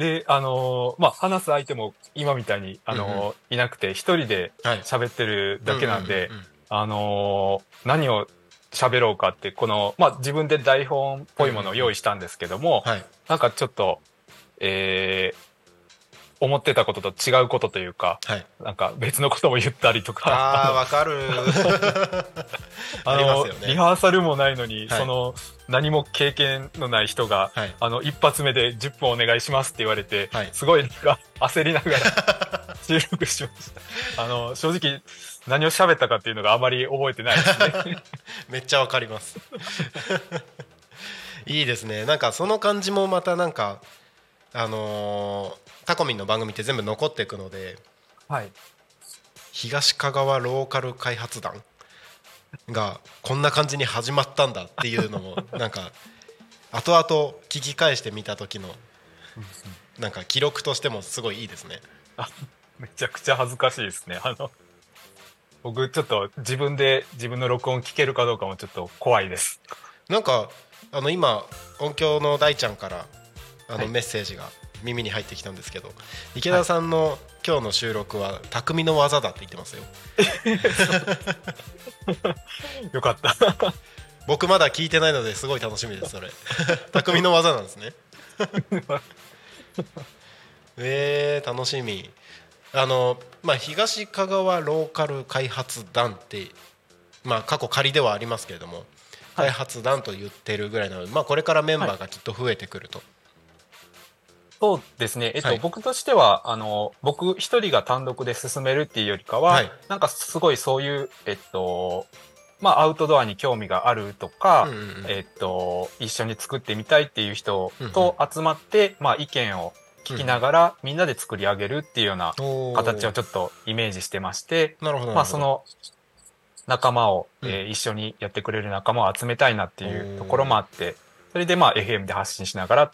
で、あのーまあ、話す相手も今みたいに、あのーいなくて、一人ではい。喋ってるだけなんで、うううんあのー何を喋ろうかって、この、まあ、自分で台本っぽいものを用意したんですけども、はい。なんかちょっと、えー思ってたことと違うことというか、はい。なんか別のことも言ったりとか、あーわかる。あありまの、すよね。リハーサルもないのに、はい。その、何も経験のない人が、はい。あの、一発目で10分お願いしますって言われて、はい。すごいなんか焦りながら 収録しました。あの、正直、何を喋ったかっていうのがあまり覚えてないですね。めっちゃわかります。いいですね。なんかその感じもまたなんかあのータコミンの番組って全部残っていくのではい。東香川ローカル開発団がこんな感じに始まったんだっていうのもなんか後々聞き返してみた時のなんか記録としてもすごいいいですねめちゃくちゃ恥ずかしいですね。あの、僕ちょっと自分で自分の録音聞けるかどうかもちょっと怖いです。なんかあの今音響の大ちゃんからあはいのメッセージが耳に入ってきたんですけど、池田さんの今日の収録は匠の技だって言ってますよ。よかった。僕まだ聞いてないのですごい楽しみですそれ。匠の技なんですね。えー、楽しみ。あのまあ東香川ローカル開発団ってまあ過去仮ではありますけれども、はい。開発団と言ってるぐらいなので、まあ、これからメンバーがきっと増えてくると、そうですね。えっと、はい。僕としては、あの、僕一人が単独で進めるっていうよりかは、はい。なんかすごいそういう、えっと、まあ、アウトドアに興味があるとか、うんうんうん。えっと、一緒に作ってみたいっていう人と集まって、まあ、意見を聞きながら、みんなで作り上げるっていうような形をちょっとイメージしてまして、なるほどまあ、その仲間を、うん。えー一緒にやってくれる仲間を集めたいなっていうところもあって、それでまあ FM で発信しながらっ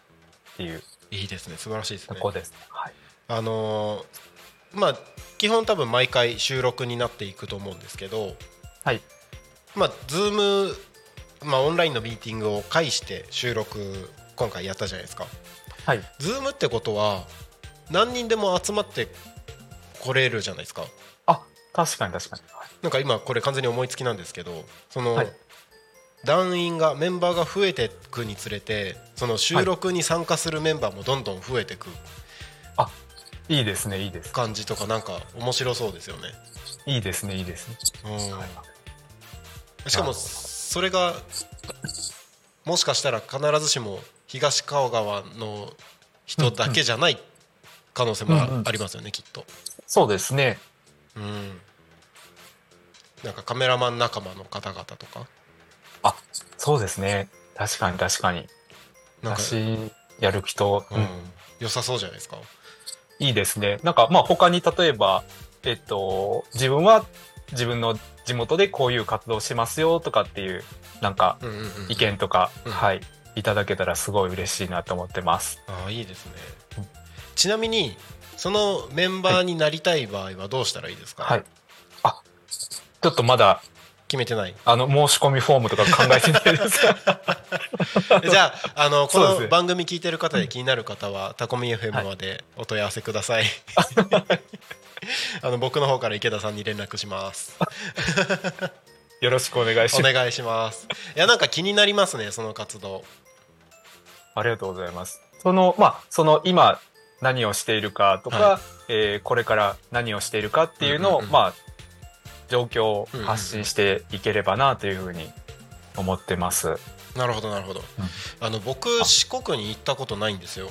ていういいですね素晴らしいですねところですね。はい。あのーまあ基本多分毎回収録になっていくと思うんですけどはい。まあズームまあオンラインのミーティングを介して収録今回やったじゃないですかはい。ズームってことは何人でも集まって来れるじゃないですかあ、確かに確かに。はいなんか今これ完全に思いつきなんですけどその、はい団員がメンバーが増えていくにつれてその収録に参加するメンバーもどんどん増えていくいいですね、いいです。感じとかなんか面白そうですよね、いいですね、いいですね。うんはいしかもそれがもしかしたら必ずしも東川川の人だけじゃない可能性もあうんうんありますよねきっと。そうですね。うんなんかカメラマン仲間の方々とかあ、そうですね。確かに確かに。なんか、私、やる人、ううんん、良さそうじゃないですか。いいですね。なんか、まあ他に例えば、えっと、自分は自分の地元でこういう活動しますよとかっていう、なんか意見とか、うんはい、いただけたらすごい嬉しいなと思ってます。ああいいですねうん。ちなみにそのメンバーになりたい場合はどうしたらいいですか、はい。あ、ちょっとまだ、決めてない。あの、申し込みフォームとか考えてないです。じゃああのこの番組聞いてる方で気になる方はタコミ FM までお問い合わせください、あの僕の方から池田さんに連絡します。よろしくお願いします。お願いします。いやなんか気になりますねその活動。ありがとうございます。その、まあ、その今何をしているかとか、はえーこれから何をしているかっていうのを、うんうんうん。まあ、状況を発信していければなというふうに思ってます。なるほどなるほど、あの僕四国に行ったことないんですよ。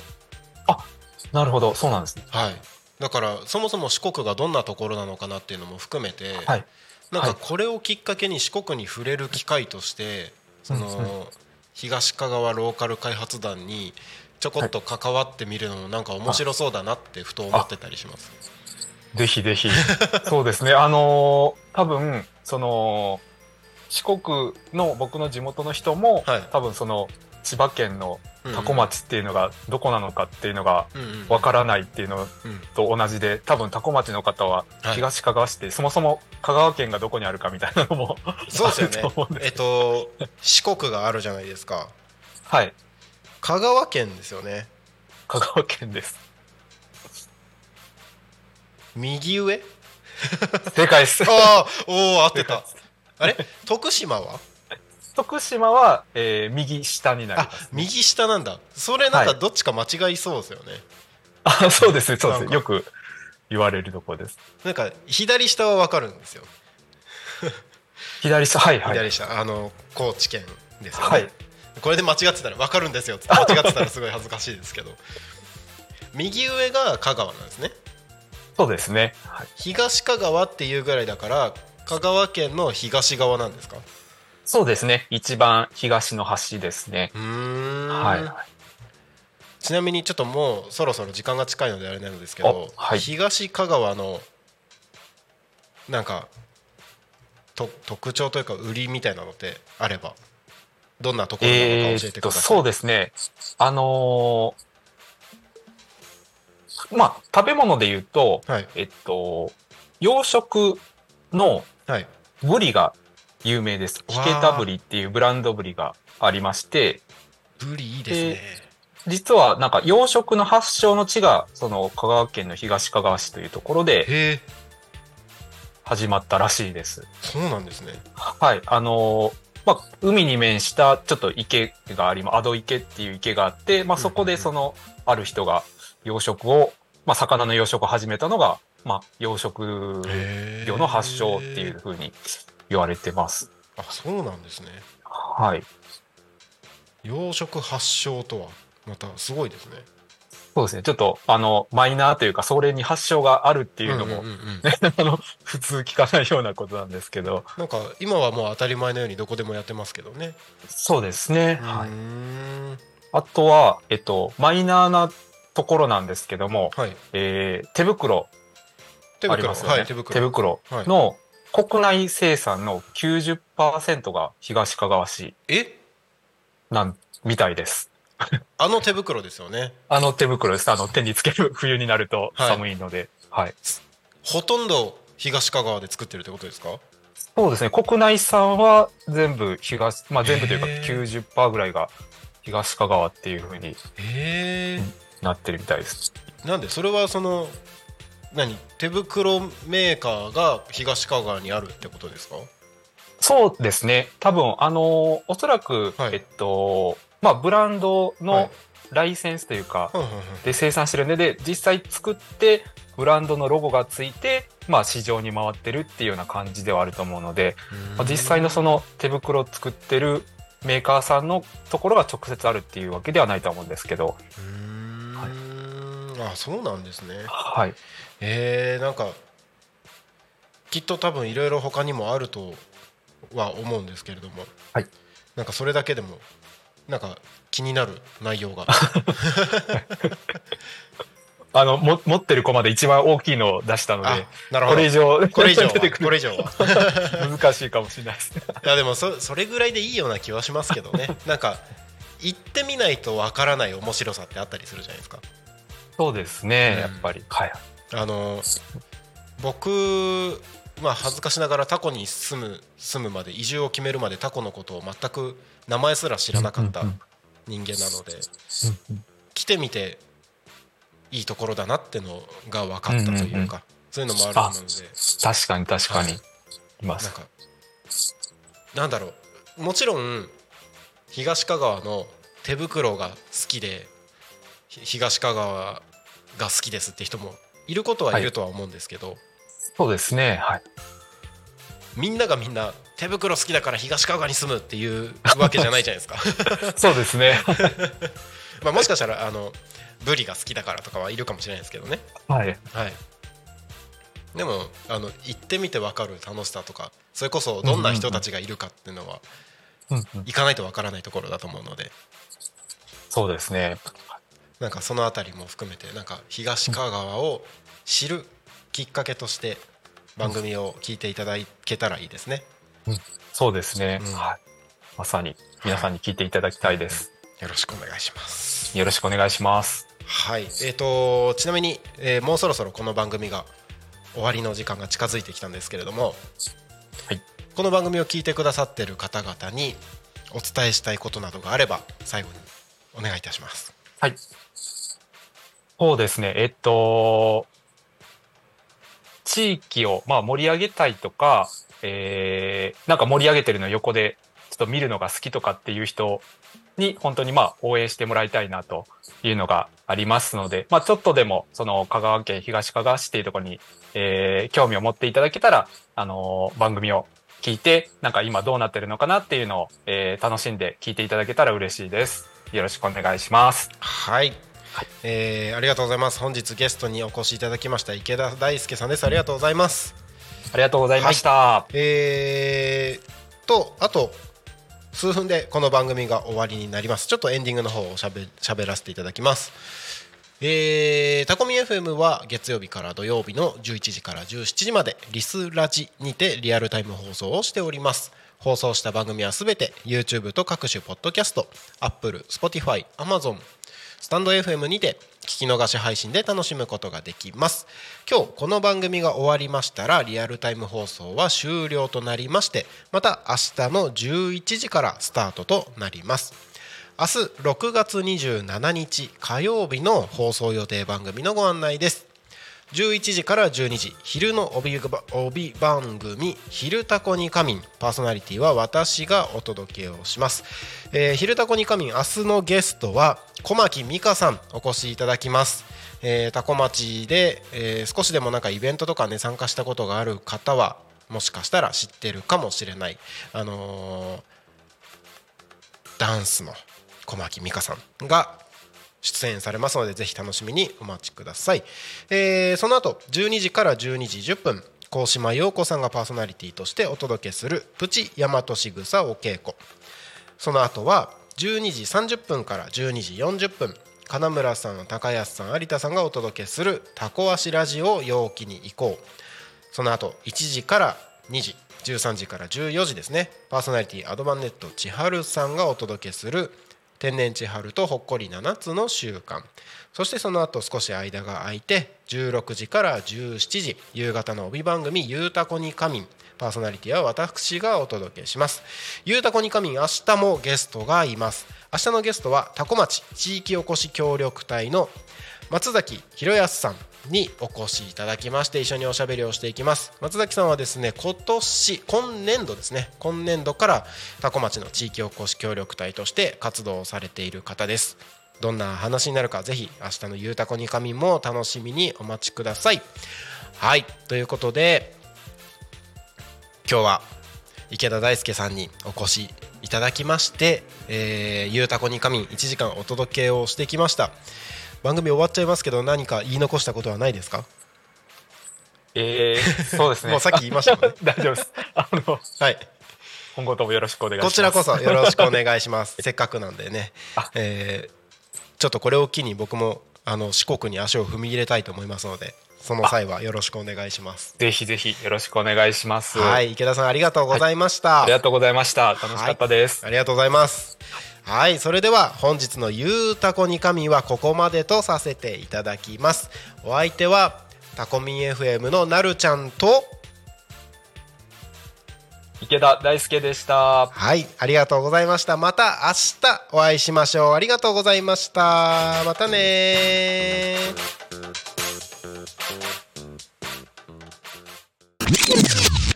なるほど、そうなんですね。はい。だからそもそも四国がどんなところなのかなっていうのも含めて、はい。なんはい。かこれをきっかけに四国に触れる機会としてそうん。うの東香川ローカル開発団にちょこっと関わってみるのもなんか面白そうだなってふと思ってたりします。ぜひぜひ。そうですね。あのー多分、その、四国の僕の地元の人も、はい。多分その、千葉県の多古町っていうのがどこなのかっていうのがわからないっていうのうん。と同じで、多分多古町の方ははい。東香川市って、そもそも香川県がどこにあるかみたいなのもそうですよね。えっと四国があるじゃないですか。はい。香川県ですよね。香川県です。右上？正解です。ああおお合ってた。あれ？徳島は？徳島は、えー右下になりあます。右下なんだ。それなんかはい。どっちか間違いそうですよね、あ、そうですね、そうですよく言われるところです。なんか左下は分かるんですよ。左下、はいはい。左下あの高知県ですよね、はい。これで間違ってたら分かるんですよ。間違ってたらすごい恥ずかしいですけど。右上が香川なんですねそうですね。はい。東香川っていうぐらいだから香川県の東側なんですか？そうですね。一番東の端ですね。はい。ちなみにちょっともうそろそろ時間が近いのであれなんですけど、あはい東香川のなんかと特徴というか売りみたいなのってあればどんなところなのえか教えてください、そうですね。あのーまあ、食べ物で言うと、はいえっと、洋食のはいブリが有名です。ヒケタブリっていうブランドブリがありまして、ブリいいですね実はなんか養殖の発祥の地が、その香川県の東香川市というところで始まったらしいです。そうなんですねはい。あのーまあ、海に面したちょっと池があります。アド池っていう池があって、まあ、そこでその、ある人が養殖を、まあ、魚の養殖を始めたのが、まあ、養殖業の発祥っていうふうに言われてます。あそうなんですねはい。養殖発祥とはまたすごいですねそうですね。ちょっと、あの、マイナーというか、それに発祥があるっていうのも、あの、普通聞かないようなことなんですけど、なんか今はもう当たり前のようにどこでもやってますけどねそうですね。うはい。あとは、えっと、マイナーなところなんですけども、はいえー手袋手袋ありますよね。はい手袋はいの国内生産の90%が東かがわ市え？なん、みたいです。あの手袋ですよねあの手袋です。あの手につける冬になるとはい寒いので。はい。ほとんど東香川で作ってるってことですか？そうですね。国内産は全部東、まあ全部というかへー90%ぐらいが東かがわっていう風にへえなってるみたいです。なんでそれはその何？手袋メーカーが東香川にあるってことですか？そうですね。多分、あのおそらく、はい。えっと、まあブランドはい。のライセンスというか、うんうんうんで生産してるんでで実際作ってブランドのロゴがついて、まあ、市場に回ってるっていうような感じではあると思うので、まあ、実際のその手袋を作ってるメーカーさんのところが直接あるっていうわけではないと思うんですけど、うあそうなんですね。はい、えー、なんかきっと多分いろいろ他にもあるとは思うんですけれども、はい、なんかそれだけでもなんか気になる内容が。あのも持ってるコマで一番大きいのを出したのあでなるほど。これ以上これ以上これ以上は。難しいかもしれないですね。いやでもそそれぐらいでいいような気はしますけどね。なんか行ってみないとわからない面白さってあったりするじゃないですかそうですね、うん。やっぱり。はい、あの僕まあ恥ずかしながらタコに住む住むまで移住を決めるまでタコのことを全く名前すら知らなかった人間なので来てみていいところだなってのが分かったというか、そういうのもあると思うので確かに確かに、はい。います。なんかなんだろう。もちろん東香川の手袋が好きでひ東香川が好きですって人もいることはいるとは思うんですけど、そうですね。はい。みんながみんな手袋好きだから東香川に住むっていうわけじゃないじゃないですか そうですね。まあもしかしたらあのブリが好きだからとかはいるかもしれないですけどねはい。はいでもあの行ってみて分かる楽しさとかそれこそどんな人たちがいるかっていうのは行かないと分からないところだと思うのでそうですね。なんかそのあたりも含めてなんか東香川を知るきっかけとして番組を聞いていただけたらいいですねそうですね。うんはい。まさに皆さんに聞いていただきたいです。よろしくお願いしますよろしくお願いします。はいえー、とちなみに、えーもうそろそろこの番組が終わりの時間が近づいてきたんですけれども、はいこの番組を聞いてくださっている方々にお伝えしたいことなどがあれば最後にお願いいたしますはい。そうですね。えっと、地域を、まあ、盛り上げたいとか、えー、なんか盛り上げてるの横で、ちょっと見るのが好きとかっていう人に、本当にまあ、応援してもらいたいなというのがありますので、まあ、ちょっとでも、その、香川県東香川市っていうところに、えー、興味を持っていただけたら、あのー番組を聞いて、なんか今どうなってるのかなっていうのを、えー楽しんで聞いていただけたら嬉しいです。よろしくお願いします。はい、えーありがとうございます。本日ゲストにお越しいただきました池田大輔さんです。ありがとうございます。ありがとうございました。えー、とあと数分でこの番組が終わりになります。ちょっとエンディングの方をしゃべしゃべらせていただきます。えータコミ FM は月曜日から土曜日の11時から17時までリスラジにてリアルタイム放送をしております。放送した番組はすべて YouTube と各種ポッドキャスト Apple、Spotify、Amazon スタンド FM にて聞き逃し配信で楽しむことができます。今日この番組が終わりましたらリアルタイム放送は終了となりましてまた明日の11時からスタートとなります。明日6月27日火曜日の放送予定番組のご案内です。11時から12時。昼の帯帯番組「昼タコに仮眠」パーソナリティは私がお届けをします、えー、昼タコに仮眠明日のゲストは小牧美香さん。お越しいただきますえー、タコ町で、えー、少しでもなんかイベントとかね参加したことがある方はもしかしたら知ってるかもしれない。あのー、ダンスの小牧美香さんが出演されますのでぜひ楽しみにお待ちください、えー、その後12時から12時10分高島陽子さんがパーソナリティとしてお届けするプチ大和しぐさお稽古。その後は12時30分から12時40分金村さん高安さん有田さんがお届けする「タコ足ラジオ陽気に行こう」その後1時から2時13時から14時ですねパーソナリティアドバンネット千春さんがお届けする「天然地春とほっこり7つの習慣。そしてその後少し間が空いて16時から17時夕方の帯番組「ゆうたこに仮眠」パーソナリティは私がお届けします。ゆうたこに仮眠明日もゲストがいます。明日のゲストは多古町地域おこし協力隊の松崎弘康さんにお越しいただきまして一緒におしゃべりをしていきます。松崎さんはですね今年今年度ですね今年度から多古町の地域おこし協力隊として活動されている方です。どんな話になるかぜひ明日の「ゆうたこにかみ」も楽しみにお待ちください。はいということで今日は池田大輔さんにお越しいただきまして「えー、ゆうたこにかみ」1時間お届けをしてきました。番組終わっちゃいますけど何か言い残したことはないですか？えー、そうですね。もうさっき言いましたね。大丈夫です。あのはい。今後ともよろしくお願いします。こちらこそよろしくお願いします。せっかくなんでね、えー、ちょっとこれを機に僕もあの四国に足を踏み入れたいと思いますのでその際はよろしくお願いします。ぜひぜひよろしくお願いします。はい池田さんありがとうございました、はい、ありがとうございました。楽しかったです、はい、ありがとうございますはいそれでは本日の「ゆうたこに神」はここまでとさせていただきます。お相手はタコミン FM のなるちゃんと池田大輔でした。はいありがとうございました。また明日お会いしましょう。ありがとうございました。またね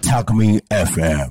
タコミン FM